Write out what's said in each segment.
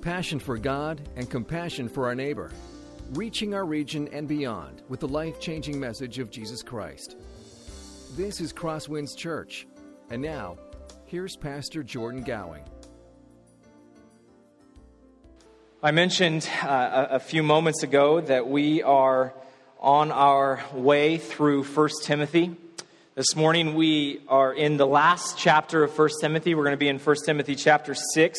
passion for God, and compassion for our neighbor, reaching our region and beyond with the life changing message of Jesus Christ. This is Crosswinds Church. And now, here's Pastor Jordan Gowing. I mentioned uh, a few moments ago that we are on our way through 1 Timothy. This morning we are in the last chapter of 1 Timothy. We're going to be in 1 Timothy chapter 6,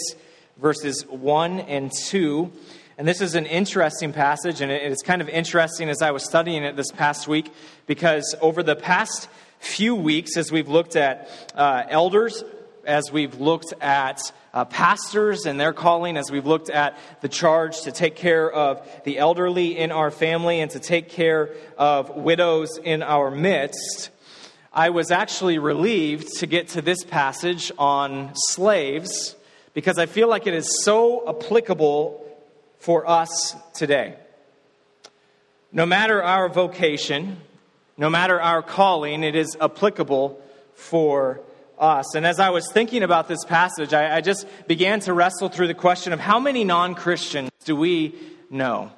verses 1 and 2. And this is an interesting passage, and it's kind of interesting as I was studying it this past week because over the past few weeks, as we've looked at uh, elders, as we've looked at uh, pastors and their calling, as we've looked at the charge to take care of the elderly in our family and to take care of widows in our midst, I was actually relieved to get to this passage on slaves because I feel like it is so applicable for us today. No matter our vocation, no matter our calling, it is applicable for us. And as I was thinking about this passage, I, I just began to wrestle through the question of how many non Christians do we know?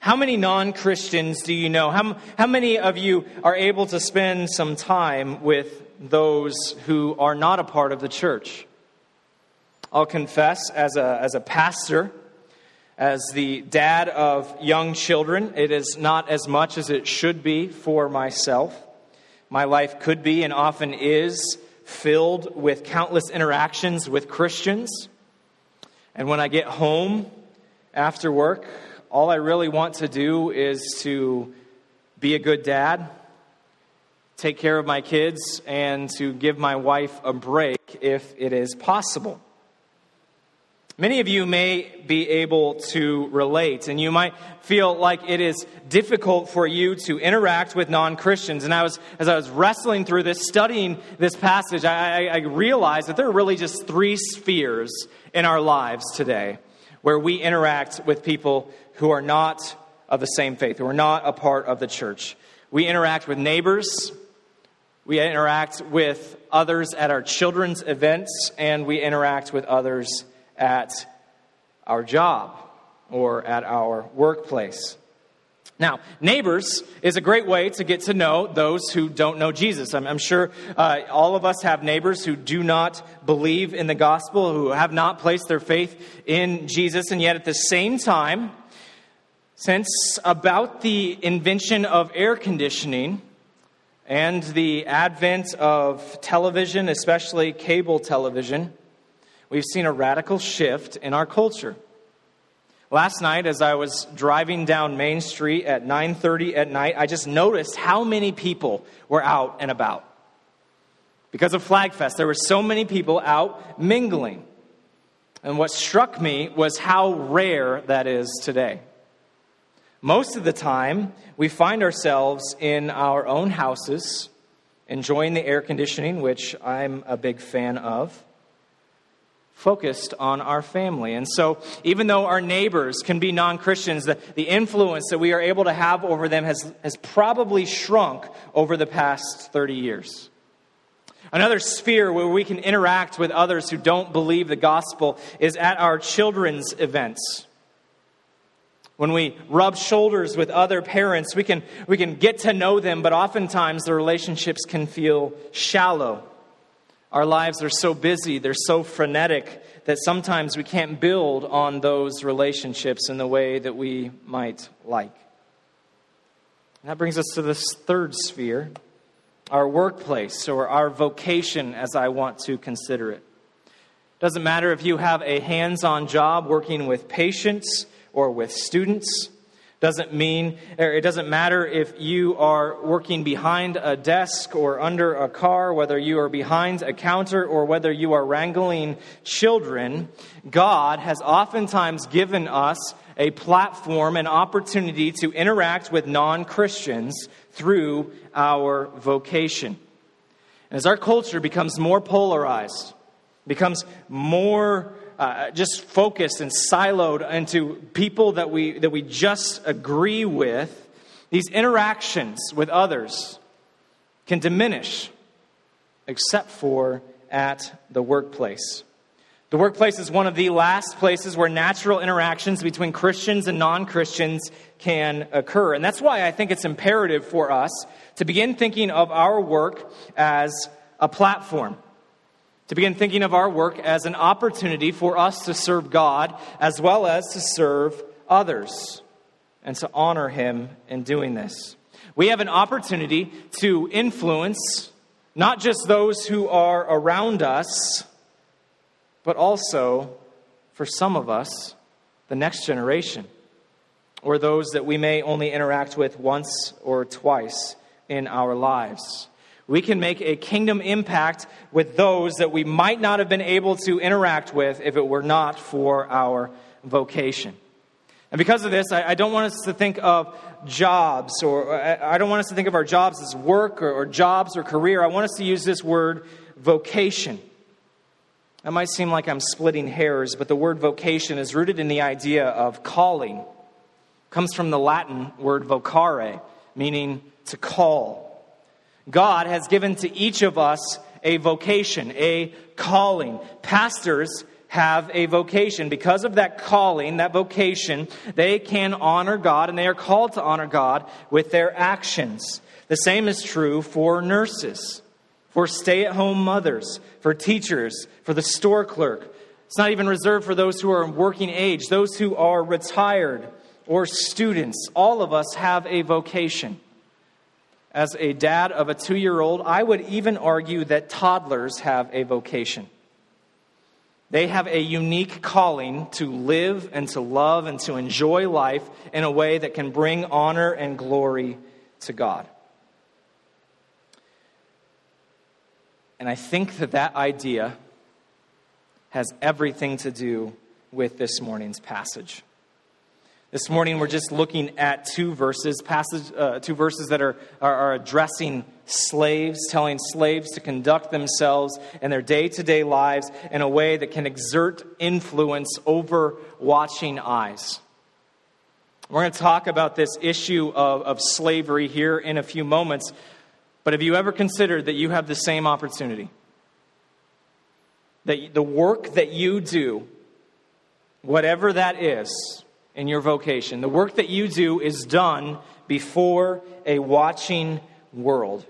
How many non Christians do you know? How, how many of you are able to spend some time with those who are not a part of the church? I'll confess, as a, as a pastor, as the dad of young children, it is not as much as it should be for myself. My life could be and often is filled with countless interactions with Christians. And when I get home after work, all I really want to do is to be a good dad, take care of my kids, and to give my wife a break if it is possible. Many of you may be able to relate, and you might feel like it is difficult for you to interact with non Christians. And I was, as I was wrestling through this, studying this passage, I, I, realized that there are really just three spheres in our lives today where we interact with people who are not of the same faith, who are not a part of the church. We interact with neighbors, we interact with others at our children's events, and we interact with others at our job or at our workplace. Now, neighbors is a great way to get to know those who don't know Jesus. I'm, I'm sure uh, all of us have neighbors who do not believe in the gospel, who have not placed their faith in Jesus, and yet at the same time, since about the invention of air conditioning and the advent of television, especially cable television, we've seen a radical shift in our culture. Last night as I was driving down Main Street at 9:30 at night, I just noticed how many people were out and about. Because of Flagfest, there were so many people out mingling. And what struck me was how rare that is today. Most of the time, we find ourselves in our own houses, enjoying the air conditioning, which I'm a big fan of focused on our family. And so, even though our neighbors can be non Christians, the, the influence that we are able to have over them has, has probably shrunk over the past 30 years. Another sphere where we can interact with others who don't believe the gospel is at our children's events. When we rub shoulders with other parents, we can, we can get to know them, but oftentimes the relationships can feel shallow our lives are so busy, they're so frenetic that sometimes we can't build on those relationships in the way that we might like. And that brings us to this third sphere our workplace or our vocation, as I want to consider it. Doesn't matter if you have a hands on job working with patients or with students doesn't mean, it doesn't matter if you are working behind a desk or under a car, whether you are behind a counter or whether you are wrangling children. God has oftentimes given us a platform, an opportunity to interact with non Christians through our vocation. As our culture becomes more polarized, becomes more uh, just focused and siloed into people that we, that we just agree with, these interactions with others can diminish, except for at the workplace. The workplace is one of the last places where natural interactions between Christians and non Christians can occur. And that's why I think it's imperative for us to begin thinking of our work as a platform, to begin thinking of our work as an opportunity for us to serve God as well as to serve others and to honor Him in doing this. We have an opportunity to influence not just those who are around us but also, for some of us, the next generation, or those that we may only interact with once or twice in our lives. We can make a kingdom impact with those that we might not have been able to interact with if it were not for our vocation. And because of this, I, don't want us to think of jobs, or uh, I don't want us to think of our jobs as work or, or jobs or career. I want us to use this word vocation. That might seem like I'm splitting hairs, but the word vocation is rooted in the idea of calling. It comes from the Latin word vocare, meaning to call. God has given to each of us a vocation, a calling. Pastors have a vocation. Because of that calling, that vocation, they can honor God and they are called to honor God with their actions. The same is true for nurses for stay at home mothers, for teachers, for the store clerk. It's not even reserved for those who are in working age, those who are retired or students. All of us have a vocation. As a dad of a two year old, I would even argue that toddlers have a vocation. They have a unique calling to live and to love and to enjoy life in a way that can bring honor and glory to God. And I think that that idea has everything to do with this morning's passage. This morning, we're just looking at two verses, passage, uh, two verses that are, are, are addressing slaves, telling slaves to conduct themselves in their day to day lives in a way that can exert influence over watching eyes. We're going to talk about this issue of, of slavery here in a few moments, but have you ever considered that you have the same opportunity? That the work that you do, whatever that is in your vocation, the work that you do is done before a watching world.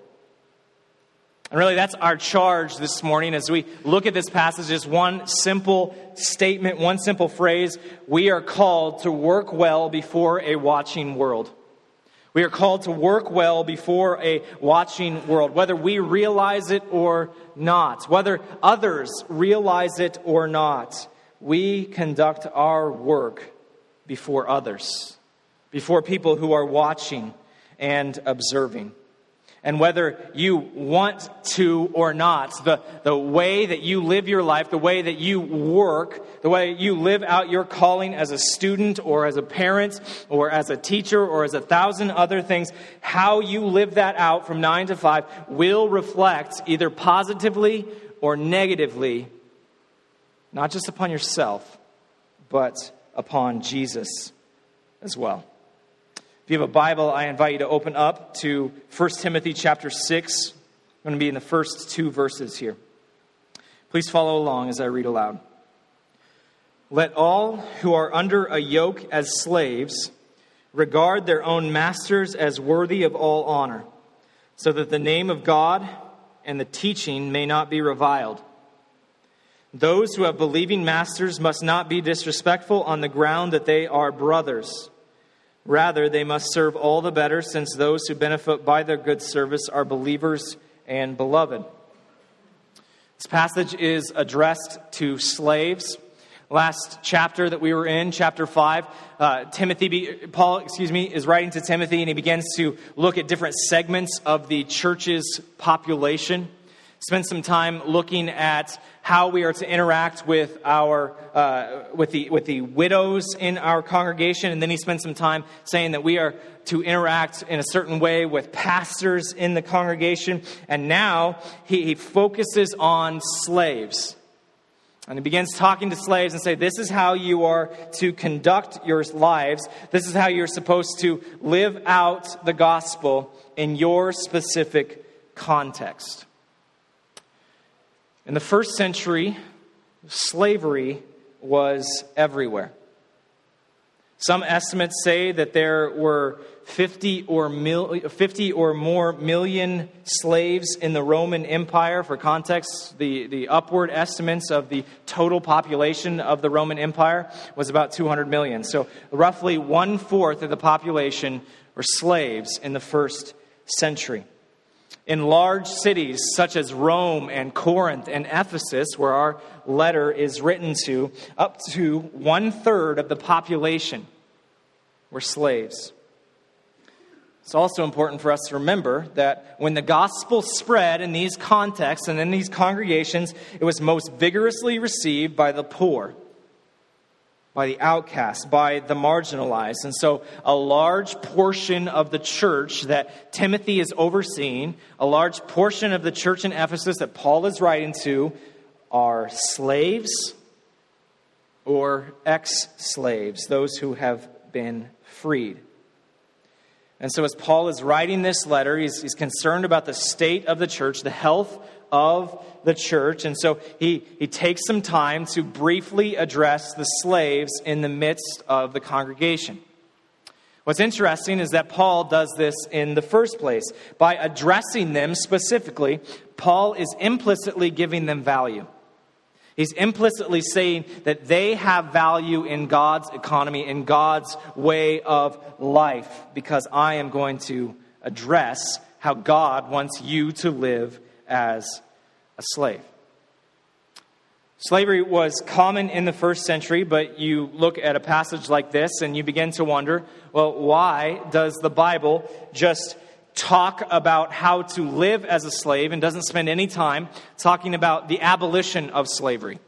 And really, that's our charge this morning as we look at this passage. Just one simple statement, one simple phrase. We are called to work well before a watching world. We are called to work well before a watching world, whether we realize it or not, whether others realize it or not. We conduct our work before others, before people who are watching and observing. And whether you want to or not, the, the way that you live your life, the way that you work, the way you live out your calling as a student or as a parent or as a teacher or as a thousand other things, how you live that out from nine to five will reflect either positively or negatively, not just upon yourself, but upon Jesus as well. If you have a Bible, I invite you to open up to 1 Timothy chapter 6. I'm going to be in the first two verses here. Please follow along as I read aloud. Let all who are under a yoke as slaves regard their own masters as worthy of all honor, so that the name of God and the teaching may not be reviled. Those who have believing masters must not be disrespectful on the ground that they are brothers. Rather, they must serve all the better, since those who benefit by their good service are believers and beloved. This passage is addressed to slaves. Last chapter that we were in, chapter 5, uh, Timothy, Paul, excuse me, is writing to Timothy and he begins to look at different segments of the church's population. Spend some time looking at how we are to interact with our uh, with the with the widows in our congregation, and then he spent some time saying that we are to interact in a certain way with pastors in the congregation. And now he, he focuses on slaves. And he begins talking to slaves and say, This is how you are to conduct your lives. This is how you're supposed to live out the gospel in your specific context. In the first century, slavery was everywhere. Some estimates say that there were 50 or, mil, 50 or more million slaves in the Roman Empire. For context, the, the upward estimates of the total population of the Roman Empire was about 200 million. So, roughly one fourth of the population were slaves in the first century. In large cities such as Rome and Corinth and Ephesus, where our letter is written to, up to one third of the population were slaves. It's also important for us to remember that when the gospel spread in these contexts and in these congregations, it was most vigorously received by the poor, by the outcast, by the marginalized. And so, a large portion of the church that Timothy is overseeing, a large portion of the church in Ephesus that Paul is writing to, are slaves or ex slaves, those who have been freed. And so, as Paul is writing this letter, he's, he's concerned about the state of the church, the health of the church. And so, he, he takes some time to briefly address the slaves in the midst of the congregation. What's interesting is that Paul does this in the first place. By addressing them specifically, Paul is implicitly giving them value. He's implicitly saying that they have value in God's economy, in God's way of life, because I am going to address how God wants you to live as a slave. Slavery was common in the first century, but you look at a passage like this and you begin to wonder well, why does the Bible just talk about how to live as a slave and doesn't spend any time talking about the abolition of slavery?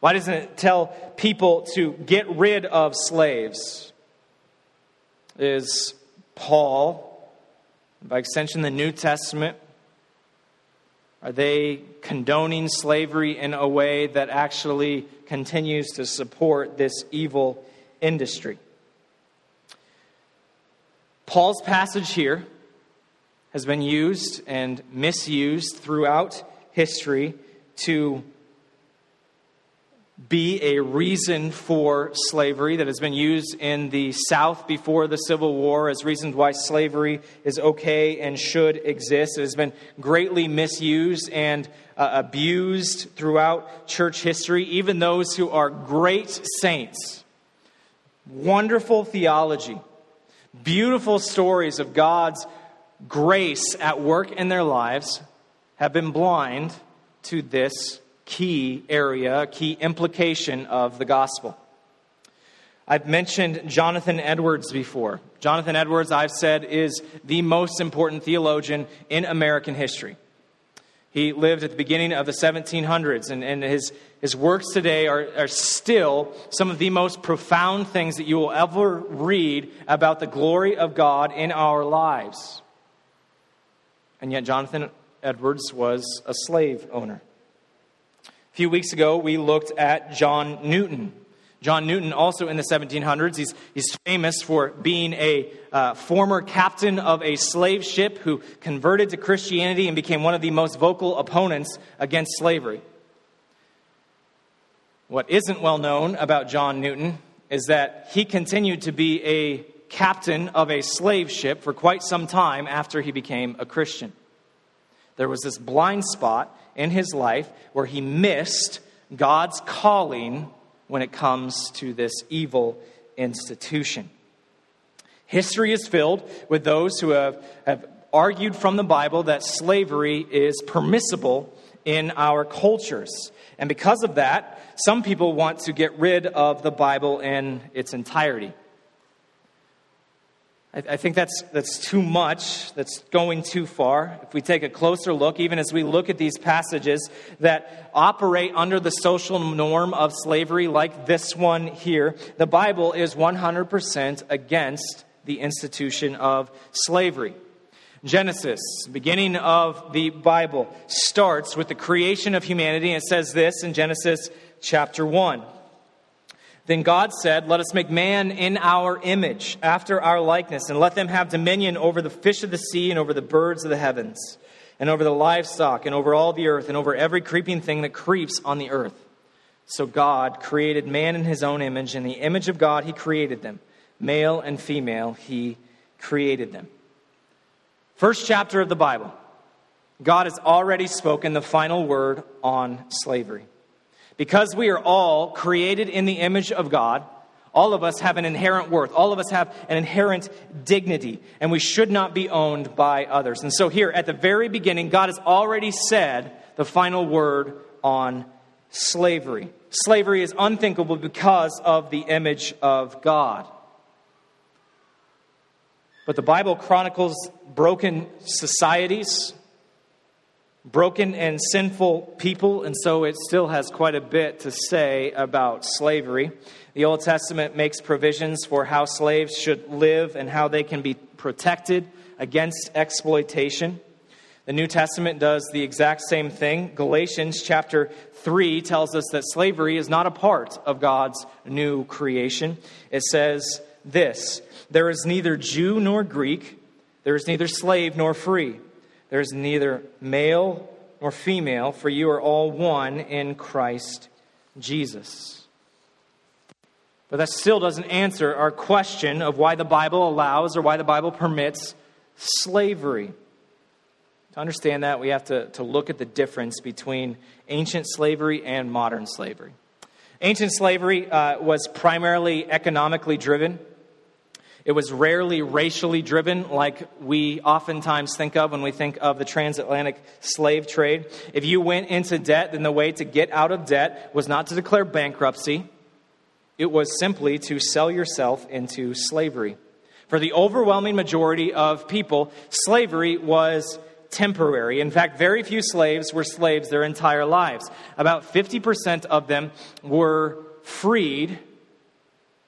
Why doesn't it tell people to get rid of slaves? Is Paul, by extension, the New Testament, are they condoning slavery in a way that actually continues to support this evil industry? Paul's passage here has been used and misused throughout history to be a reason for slavery that has been used in the South before the Civil War as reasons why slavery is okay and should exist. It has been greatly misused and uh, abused throughout church history. Even those who are great saints, wonderful theology, beautiful stories of God's grace at work in their lives have been blind to this key area, key implication of the gospel. I've mentioned Jonathan Edwards before. Jonathan Edwards, I've said, is the most important theologian in American history. He lived at the beginning of the 1700s, and, and his, his works today are, are still some of the most profound things that you will ever read about the glory of God in our lives. And yet, Jonathan Edwards was a slave owner. Few weeks ago, we looked at John Newton. John Newton, also in the 1700s, he's, he's famous for being a uh, former captain of a slave ship who converted to Christianity and became one of the most vocal opponents against slavery. What isn't well known about John Newton is that he continued to be a captain of a slave ship for quite some time after he became a Christian. There was this blind spot in his life where he missed God's calling when it comes to this evil institution. History is filled with those who have, have argued from the Bible that slavery is permissible in our cultures. And because of that, some people want to get rid of the Bible in its entirety. I, think that's, that's too much. That's going too far. If we take a closer look, even as we look at these passages that operate under the social norm of slavery, like this one here, the Bible is 100% against the institution of slavery. Genesis, beginning of the Bible, starts with the creation of humanity. And it says this in Genesis chapter 1. Then God said, Let us make man in our image, after our likeness, and let them have dominion over the fish of the sea, and over the birds of the heavens, and over the livestock, and over all the earth, and over every creeping thing that creeps on the earth. So God created man in his own image. In the image of God, he created them. Male and female, he created them. First chapter of the Bible. God has already spoken the final word on slavery. Because we are all created in the image of God, all of us have an inherent worth. All of us have an inherent dignity, and we should not be owned by others. And so, here at the very beginning, God has already said the final word on slavery. Slavery is unthinkable because of the image of God. But the Bible chronicles broken societies, broken and sinful people, and so it still has quite a bit to say about slavery. The Old Testament makes provisions for how slaves should live and how they can be protected against exploitation. The New Testament does the exact same thing. Galatians chapter 3 tells us that slavery is not a part of God's new creation. It says this There is neither Jew nor Greek, there is neither slave nor free, there is neither male nor female, for you are all one in Christ Jesus. But that still doesn't answer our question of why the Bible allows or why the Bible permits slavery. To understand that, we have to, to look at the difference between ancient slavery and modern slavery. Ancient slavery uh, was primarily economically driven. It was rarely racially driven, like we oftentimes think of when we think of the transatlantic slave trade. If you went into debt, then the way to get out of debt was not to declare bankruptcy, it was simply to sell yourself into slavery. For the overwhelming majority of people, slavery was temporary. In fact, very few slaves were slaves their entire lives. About 50% of them were freed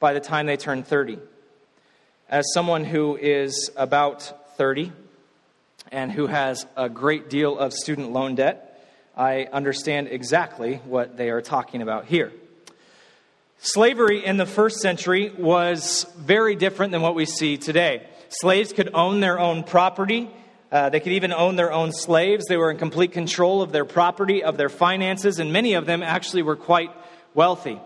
by the time they turned 30. As someone who is about 30 and who has a great deal of student loan debt, I understand exactly what they are talking about here. Slavery in the first century was very different than what we see today. Slaves could own their own property. Uh, they could even own their own slaves. They were in complete control of their property, of their finances, and many of them actually were quite wealthy.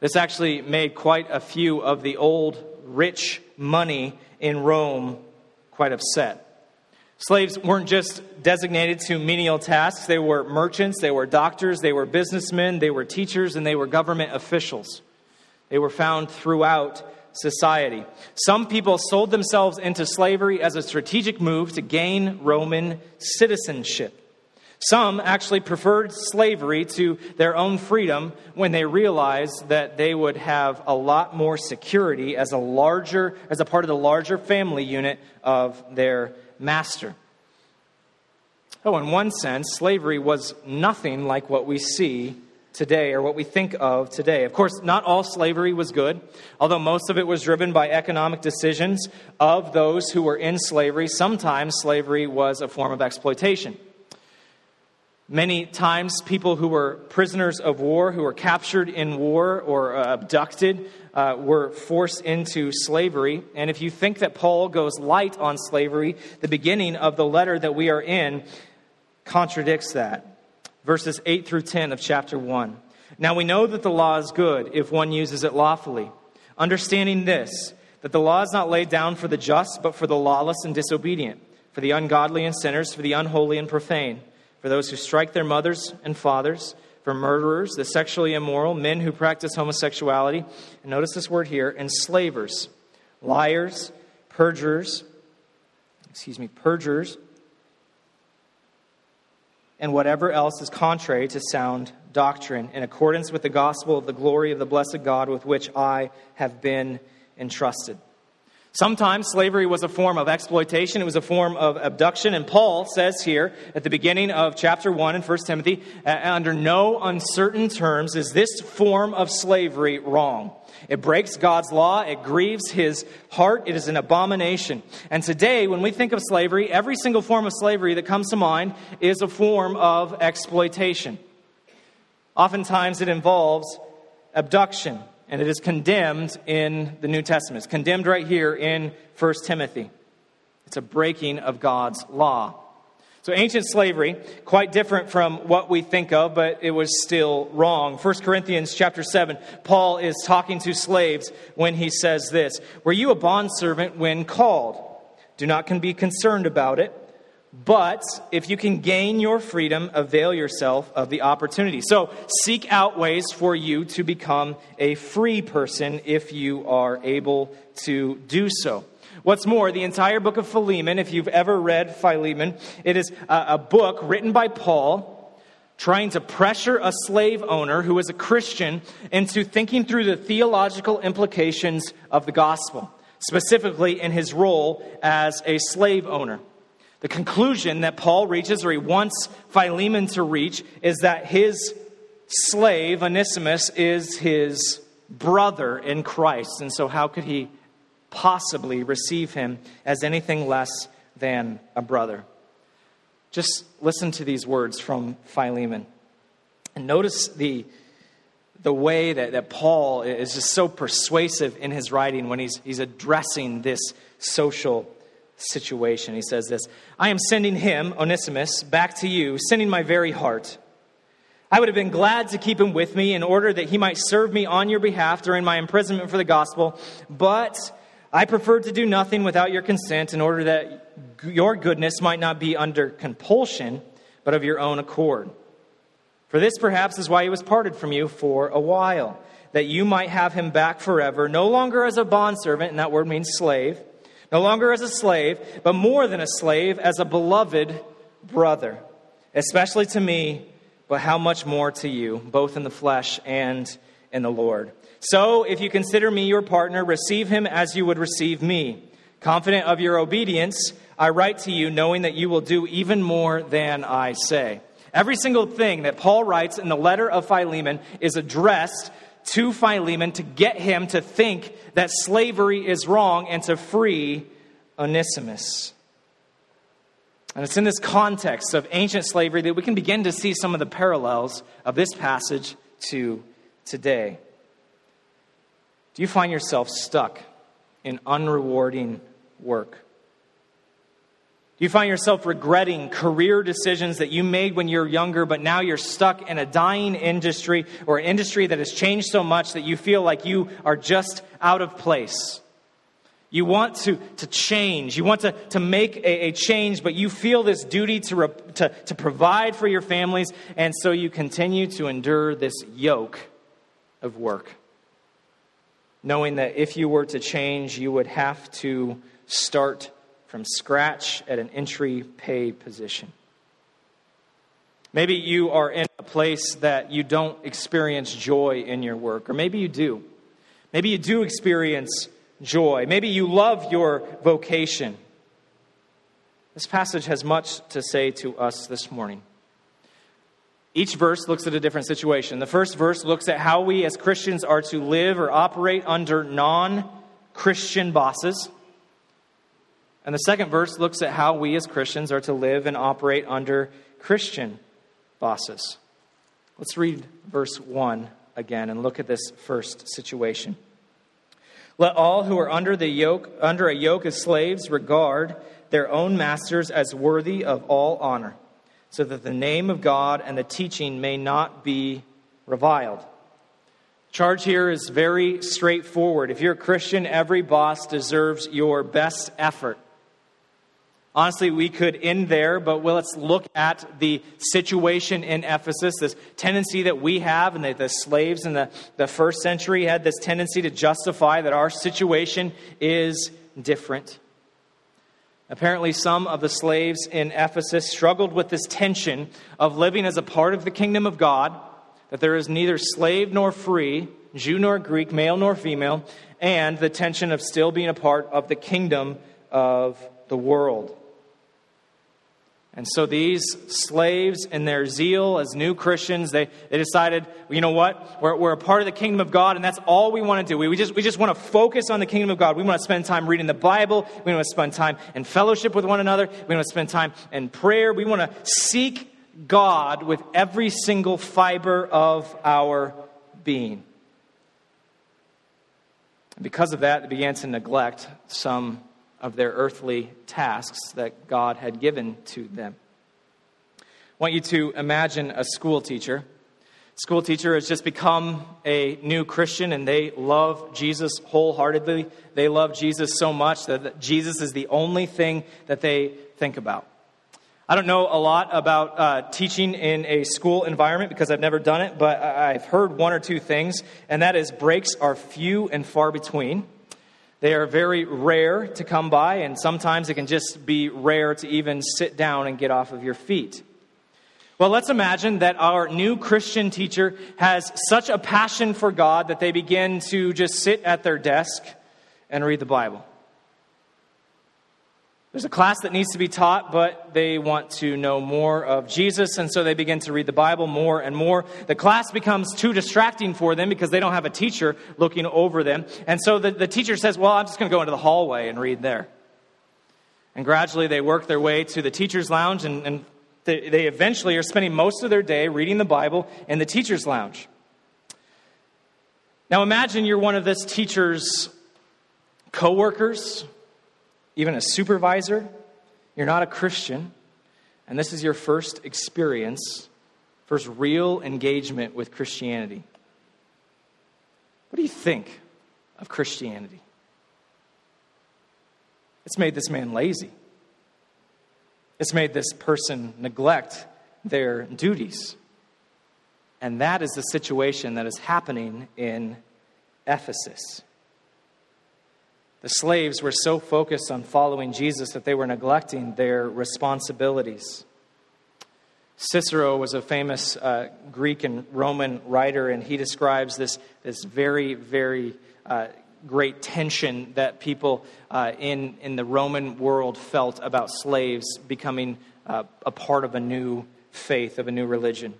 This actually made quite a few of the old rich money in Rome quite upset. Slaves weren't just designated to menial tasks, they were merchants, they were doctors, they were businessmen, they were teachers, and they were government officials. They were found throughout society. Some people sold themselves into slavery as a strategic move to gain Roman citizenship. Some actually preferred slavery to their own freedom when they realized that they would have a lot more security as a larger as a part of the larger family unit of their master. Oh, in one sense, slavery was nothing like what we see today or what we think of today. Of course, not all slavery was good, although most of it was driven by economic decisions of those who were in slavery. Sometimes slavery was a form of exploitation. Many times, people who were prisoners of war, who were captured in war or uh, abducted, uh, were forced into slavery. And if you think that Paul goes light on slavery, the beginning of the letter that we are in contradicts that verses 8 through 10 of chapter 1. Now we know that the law is good if one uses it lawfully, understanding this, that the law is not laid down for the just, but for the lawless and disobedient, for the ungodly and sinners, for the unholy and profane, for those who strike their mothers and fathers, for murderers, the sexually immoral, men who practice homosexuality, and notice this word here, enslavers, liars, perjurers, excuse me, perjurers, and whatever else is contrary to sound doctrine, in accordance with the gospel of the glory of the blessed God with which I have been entrusted. Sometimes slavery was a form of exploitation, it was a form of abduction. And Paul says here at the beginning of chapter 1 in 1 Timothy, under no uncertain terms is this form of slavery wrong. It breaks God's law. It grieves his heart. It is an abomination. And today, when we think of slavery, every single form of slavery that comes to mind is a form of exploitation. Oftentimes, it involves abduction, and it is condemned in the New Testament. It's condemned right here in 1 Timothy. It's a breaking of God's law. So, ancient slavery, quite different from what we think of, but it was still wrong. 1 Corinthians chapter 7, Paul is talking to slaves when he says this Were you a bondservant when called? Do not be concerned about it. But if you can gain your freedom, avail yourself of the opportunity. So seek out ways for you to become a free person if you are able to do so. What's more, the entire book of Philemon, if you've ever read Philemon, it is a, book written by Paul trying to pressure a slave owner who is a Christian into thinking through the theological implications of the gospel, specifically in his role as a slave owner. The conclusion that Paul reaches, or he wants Philemon to reach, is that his slave, Onesimus, is his brother in Christ. And so, how could he possibly receive him as anything less than a brother. Just listen to these words from Philemon. And notice the, the way that, that Paul is just so persuasive in his writing when he's, he's addressing this social situation. He says this I am sending him, Onesimus, back to you, sending my very heart. I would have been glad to keep him with me in order that he might serve me on your behalf during my imprisonment for the gospel, but I preferred to do nothing without your consent in order that your goodness might not be under compulsion, but of your own accord. For this perhaps is why he was parted from you for a while, that you might have him back forever, no longer as a bondservant, and that word means slave, no longer as a slave, but more than a slave, as a beloved brother, especially to me, but how much more to you, both in the flesh and in the Lord. So, if you consider me your partner, receive him as you would receive me. Confident of your obedience, I write to you knowing that you will do even more than I say. Every single thing that Paul writes in the letter of Philemon is addressed to Philemon to get him to think that slavery is wrong and to free Onesimus. And it's in this context of ancient slavery that we can begin to see some of the parallels of this passage to today. Do you find yourself stuck in unrewarding work? You find yourself regretting career decisions that you made when you're younger, but now you're stuck in a dying industry or an industry that has changed so much that you feel like you are just out of place? You want to, to change. You want to, to make a, a change, but you feel this duty to, to, to provide for your families, and so you continue to endure this yoke of work knowing that if you were to change, you would have to start from scratch at an entry pay position. Maybe you are in a place that you don't experience joy in your work, or maybe you do. Maybe you do experience joy. Maybe you love your vocation. This passage has much to say to us this morning. Each verse looks at a different situation. The first verse looks at how we as Christians are to live or operate under non Christian bosses. And the second verse looks at how we as Christians are to live and operate under Christian bosses. Let's read verse 1 again and look at this first situation. Let all who are under the yoke under a yoke of slaves regard their own masters as worthy of all honor so that the name of God and the teaching may not be reviled. Charge here is very straightforward. If you're a Christian, every boss deserves your best effort. Honestly, we could end there, but let's look at the situation in Ephesus, this tendency that we have, and the, the slaves in the, the first century had this tendency to justify that our situation is different. Apparently, some of the slaves in Ephesus struggled with this tension of living as a part of the kingdom of God, that there is neither slave nor free, Jew nor Greek, male nor female, and the tension of still being a part of the kingdom of the world. And so these slaves, in their zeal as new Christians, they, they decided, you know what? We're, we're a part of the kingdom of God, and that's all we want to do. We, we, just, we just want to focus on the kingdom of God. We want to spend time reading the Bible. We want to spend time in fellowship with one another. We want to spend time in prayer. We want to seek God with every single fiber of our being. And because of that, they began to neglect some of their earthly tasks that God had given to them. I want you to imagine a school teacher. School teacher has just become a new Christian and they love Jesus wholeheartedly. They love Jesus so much that Jesus is the only thing that they think about. I don't know a lot about uh, teaching in a school environment because I've never done it, but I've heard one or two things, and that is breaks are few and far between. They are very rare to come by, and sometimes it can just be rare to even sit down and get off of your feet. Well, let's imagine that our new Christian teacher has such a passion for God that they begin to just sit at their desk and read the Bible. There's a class that needs to be taught, but they want to know more of Jesus, and so they begin to read the Bible more and more. The class becomes too distracting for them because they don't have a teacher looking over them. And so the, the teacher says, Well, I'm just going to go into the hallway and read there. And gradually they work their way to the teacher's lounge, and, and they, they eventually are spending most of their day reading the Bible in the teacher's lounge. Now imagine you're one of this teacher's coworkers even a supervisor, you're not a Christian, and this is your first experience, first real engagement with Christianity. What do you think of Christianity? It's made this man lazy. It's made this person neglect their duties. And that is the situation that is happening in Ephesus. The slaves were so focused on following Jesus that they were neglecting their responsibilities. Cicero was a famous uh, Greek and Roman writer, and he describes this, this very, very uh, great tension that people uh, in, in the Roman world felt about slaves becoming uh, a part of a new faith, of a new religion.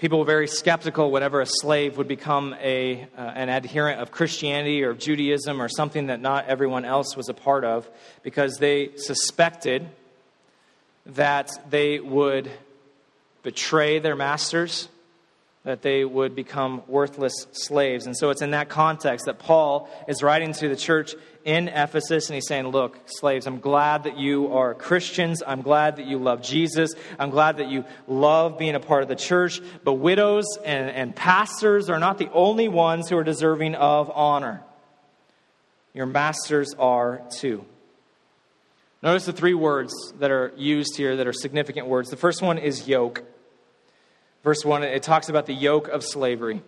People were very skeptical whenever a slave would become a, uh, an adherent of Christianity or Judaism or something that not everyone else was a part of because they suspected that they would betray their masters that they would become worthless slaves. And so it's in that context that Paul is writing to the church in Ephesus and he's saying, Look, slaves, I'm glad that you are Christians. I'm glad that you love Jesus. I'm glad that you love being a part of the church. But widows and, and pastors are not the only ones who are deserving of honor. Your masters are too. Notice the three words that are used here that are significant words. The first one is yoke. Verse 1, it talks about the yoke of slavery.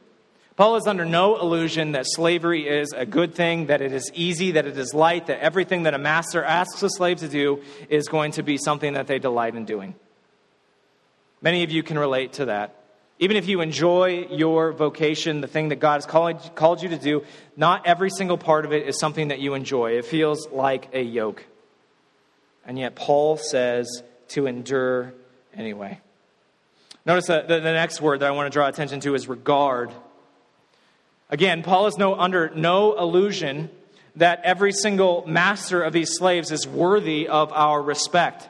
Paul is under no illusion that slavery is a good thing, that it is easy, that it is light, that everything that a master asks a slave to do is going to be something that they delight in doing. Many of you can relate to that. Even if you enjoy your vocation, the thing that God has called, called you to do, not every single part of it is something that you enjoy. It feels like a yoke. And yet, Paul says to endure anyway. Notice the, the next word that I want to draw attention to is regard. Again, Paul is no, under no illusion that every single master of these slaves is worthy of our respect.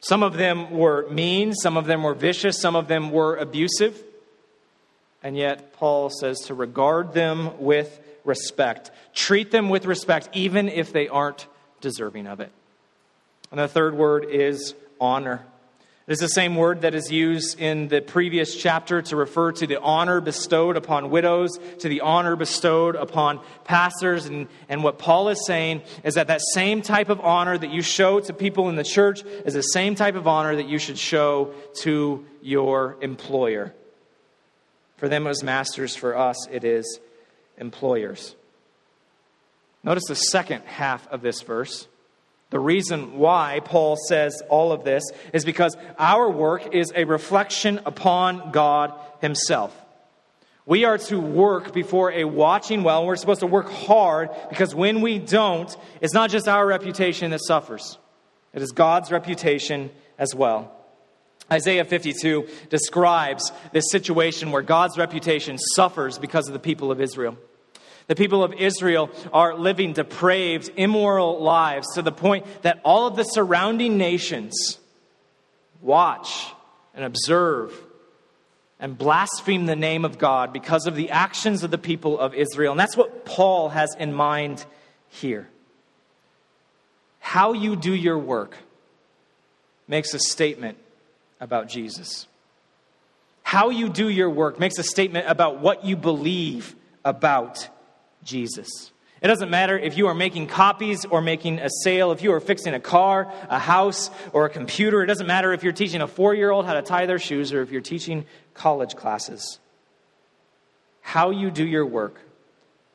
Some of them were mean, some of them were vicious, some of them were abusive. And yet, Paul says to regard them with respect. Treat them with respect, even if they aren't deserving of it. And the third word is honor. It is the same word that is used in the previous chapter to refer to the honor bestowed upon widows, to the honor bestowed upon pastors. And, and what Paul is saying is that that same type of honor that you show to people in the church is the same type of honor that you should show to your employer. For them, it was masters. For us, it is employers. Notice the second half of this verse. The reason why Paul says all of this is because our work is a reflection upon God Himself. We are to work before a watching well. and We're supposed to work hard because when we don't, it's not just our reputation that suffers, it is God's reputation as well. Isaiah 52 describes this situation where God's reputation suffers because of the people of Israel. The people of Israel are living depraved, immoral lives to the point that all of the surrounding nations watch and observe and blaspheme the name of God because of the actions of the people of Israel. And that's what Paul has in mind here. How you do your work makes a statement about Jesus. How you do your work makes a statement about what you believe about Jesus. It doesn't matter if you are making copies or making a sale, if you are fixing a car, a house, or a computer. It doesn't matter if you're teaching a four year old how to tie their shoes or if you're teaching college classes. How you do your work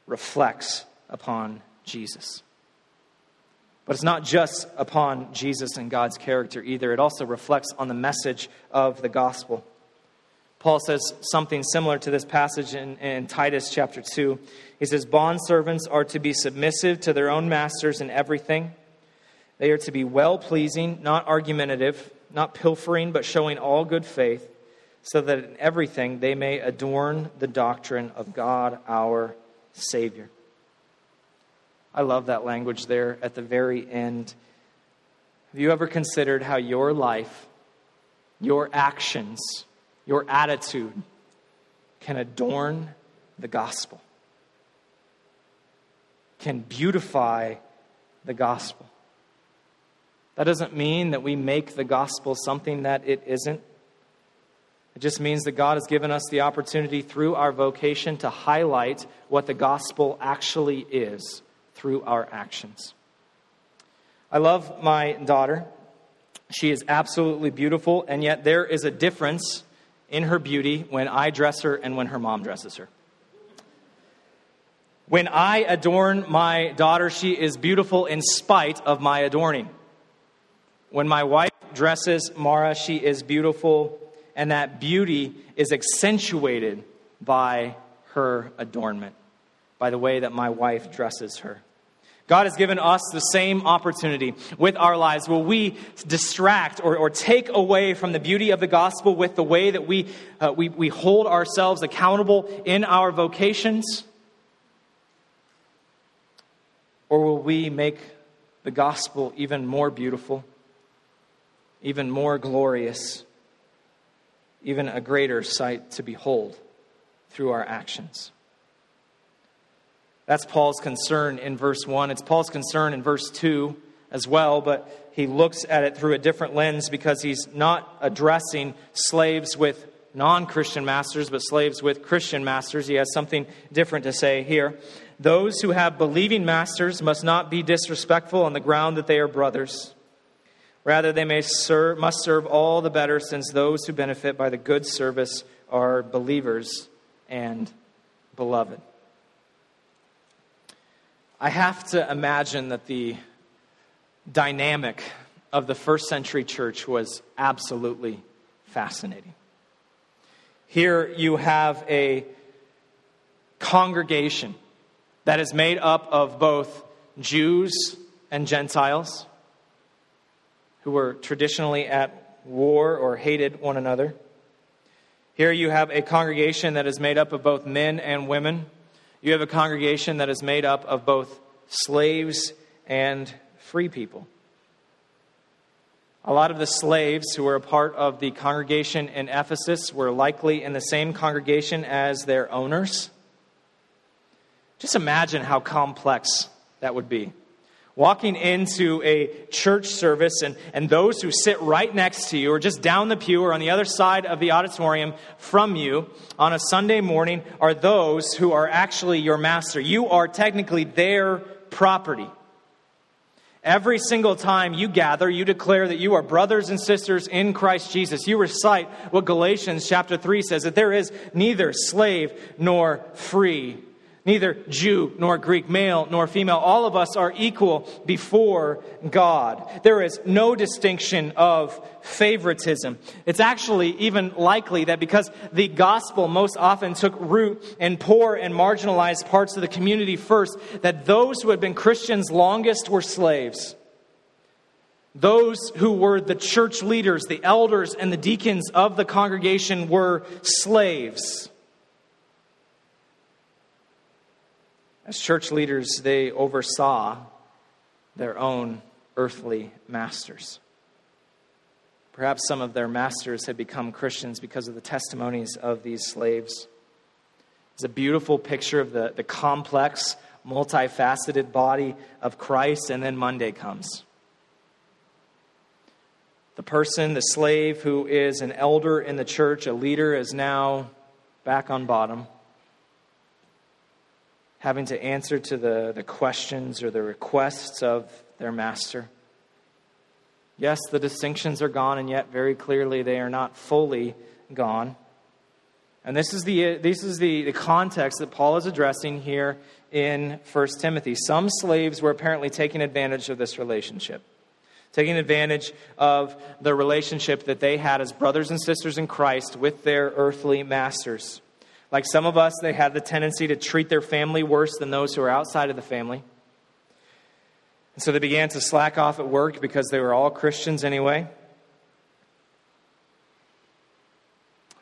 reflects upon Jesus. But it's not just upon Jesus and God's character either, it also reflects on the message of the gospel. Paul says something similar to this passage in, in Titus chapter 2. He says, Bondservants are to be submissive to their own masters in everything. They are to be well pleasing, not argumentative, not pilfering, but showing all good faith, so that in everything they may adorn the doctrine of God our Savior. I love that language there at the very end. Have you ever considered how your life, your actions, your attitude can adorn the gospel, can beautify the gospel? That doesn't mean that we make the gospel something that it isn't. It just means that God has given us the opportunity through our vocation to highlight what the gospel actually is through our actions. I love my daughter. She is absolutely beautiful, and yet there is a difference in her beauty when I dress her and when her mom dresses her. When I adorn my daughter, she is beautiful in spite of my adorning. When my wife dresses Mara, she is beautiful, and that beauty is accentuated by her adornment, by the way that my wife dresses her. God has given us the same opportunity with our lives. Will we distract or, or take away from the beauty of the gospel with the way that we, uh, we, we hold ourselves accountable in our vocations? Or will we make the gospel even more beautiful, even more glorious, even a greater sight to behold through our actions? That's Paul's concern in verse 1. It's Paul's concern in verse 2 as well, but he looks at it through a different lens because he's not addressing slaves with non Christian masters, but slaves with Christian masters. He has something different to say here. Those who have believing masters must not be disrespectful on the ground that they are brothers. Rather, they may serve, must serve all the better, since those who benefit by the good service are believers and beloved. I have to imagine that the dynamic of the first century church was absolutely fascinating. Here you have a congregation that is made up of both Jews and Gentiles who were traditionally at war or hated one another. Here you have a congregation that is made up of both men and women you have a congregation that is made up of both slaves and free people. A lot of the slaves who were a part of the congregation in Ephesus were likely in the same congregation as their owners. Just imagine how complex that would be walking into a church service and, and those who sit right next to you or just down the pew or on the other side of the auditorium from you on a Sunday morning are those who are actually your master. You are technically their property. Every single time you gather, you declare that you are brothers and sisters in Christ Jesus. You recite what Galatians chapter 3 says that there is neither slave nor free Neither Jew nor Greek, male nor female, all of us are equal before God. There is no distinction of favoritism. It's actually even likely that because the gospel most often took root in poor and marginalized parts of the community first, that those who had been Christians longest were slaves. Those who were the church leaders, the elders, and the deacons of the congregation were slaves. As church leaders, they oversaw their own earthly masters. Perhaps some of their masters had become Christians because of the testimonies of these slaves. It's a beautiful picture of the, the complex, multifaceted body of Christ, and then Monday comes. The person, the slave who is an elder in the church, a leader, is now back on bottom, having to answer to the, the questions or the requests of their master. Yes, the distinctions are gone, and yet very clearly they are not fully gone. And this is the, this is the, the context that Paul is addressing here in 1 Timothy. Some slaves were apparently taking advantage of this relationship, taking advantage of the relationship that they had as brothers and sisters in Christ with their earthly masters. Like some of us, they had the tendency to treat their family worse than those who are outside of the family. And so they began to slack off at work because they were all Christians anyway.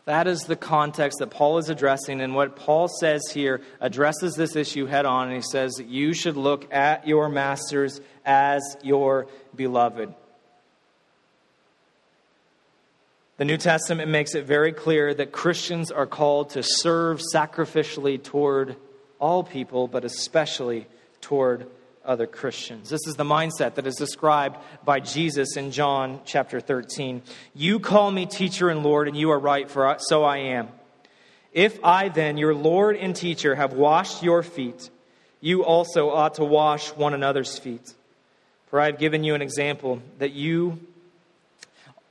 That is the context that Paul is addressing. And what Paul says here addresses this issue head on. And he says you should look at your masters as your beloved. The New Testament makes it very clear that Christians are called to serve sacrificially toward all people, but especially toward other Christians. This is the mindset that is described by Jesus in John chapter 13. You call me teacher and Lord, and you are right, for so I am. If I then, your Lord and teacher, have washed your feet, you also ought to wash one another's feet. For I have given you an example that you,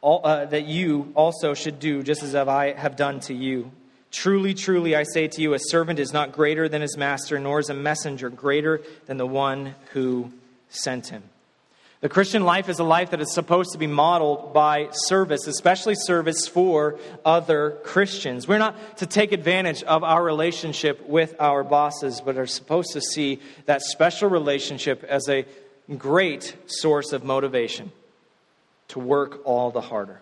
uh, that you also should do just as I have done to you. Truly, truly, I say to you, a servant is not greater than his master, nor is a messenger greater than the one who sent him. The Christian life is a life that is supposed to be modeled by service, especially service for other Christians. We're not to take advantage of our relationship with our bosses, but are supposed to see that special relationship as a great source of motivation to work all the harder.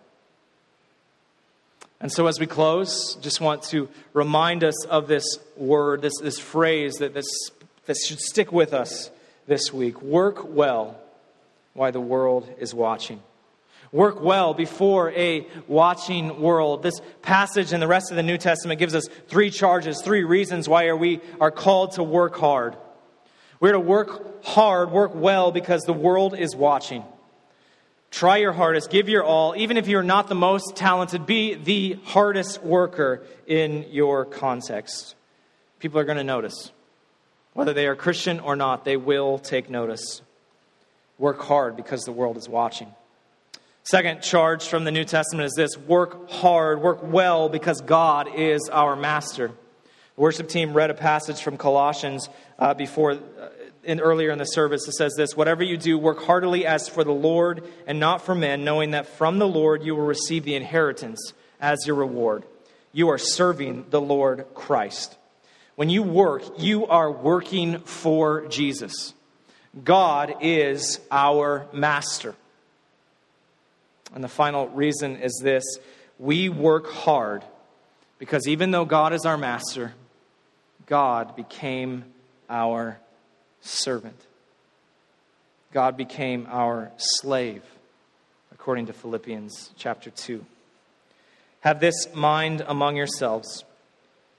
And so, as we close, just want to remind us of this word, this, this phrase that, this, that should stick with us this week work well while the world is watching. Work well before a watching world. This passage and the rest of the New Testament gives us three charges, three reasons why we are called to work hard. We're to work hard, work well because the world is watching. Try your hardest, give your all. Even if you're not the most talented, be the hardest worker in your context. People are going to notice. Whether they are Christian or not, they will take notice. Work hard because the world is watching. Second charge from the New Testament is this work hard, work well because God is our master. The worship team read a passage from Colossians uh, before uh, in, earlier in the service, it says this Whatever you do, work heartily as for the Lord and not for men, knowing that from the Lord you will receive the inheritance as your reward. You are serving the Lord Christ. When you work, you are working for Jesus. God is our master. And the final reason is this we work hard because even though God is our master, God became our servant. God became our slave, according to Philippians chapter 2. Have this mind among yourselves,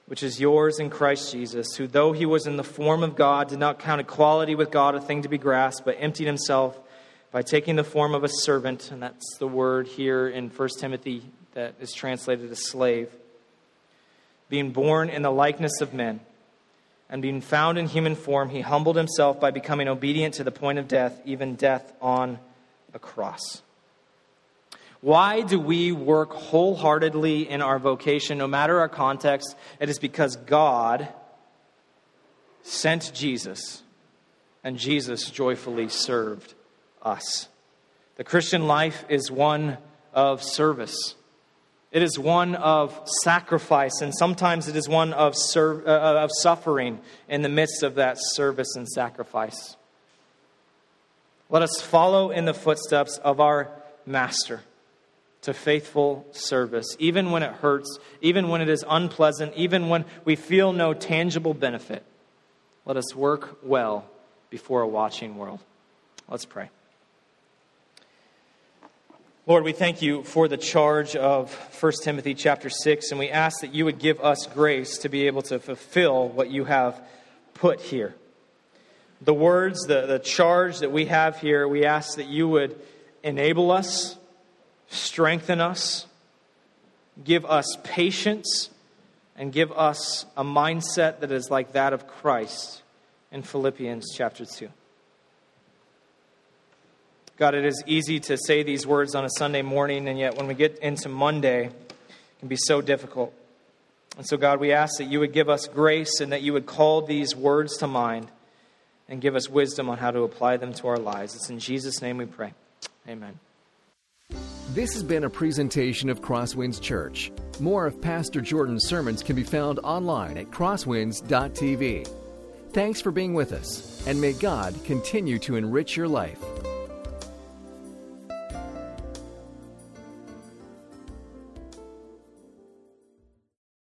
which is yours in Christ Jesus, who, though he was in the form of God, did not count equality with God a thing to be grasped, but emptied himself by taking the form of a servant. And that's the word here in 1 Timothy that is translated as slave. Being born in the likeness of men and being found in human form, he humbled himself by becoming obedient to the point of death, even death on a cross. Why do we work wholeheartedly in our vocation, no matter our context? It is because God sent Jesus, and Jesus joyfully served us. The Christian life is one of service. It is one of sacrifice, and sometimes it is one of, ser- uh, of suffering in the midst of that service and sacrifice. Let us follow in the footsteps of our Master to faithful service, even when it hurts, even when it is unpleasant, even when we feel no tangible benefit. Let us work well before a watching world. Let's pray. Lord, we thank you for the charge of 1 Timothy chapter 6, and we ask that you would give us grace to be able to fulfill what you have put here. The words, the, the charge that we have here, we ask that you would enable us, strengthen us, give us patience, and give us a mindset that is like that of Christ in Philippians chapter 2. God, it is easy to say these words on a Sunday morning, and yet when we get into Monday, it can be so difficult. And so, God, we ask that you would give us grace and that you would call these words to mind and give us wisdom on how to apply them to our lives. It's in Jesus' name we pray. Amen. This has been a presentation of Crosswinds Church. More of Pastor Jordan's sermons can be found online at crosswinds.tv. Thanks for being with us, and may God continue to enrich your life.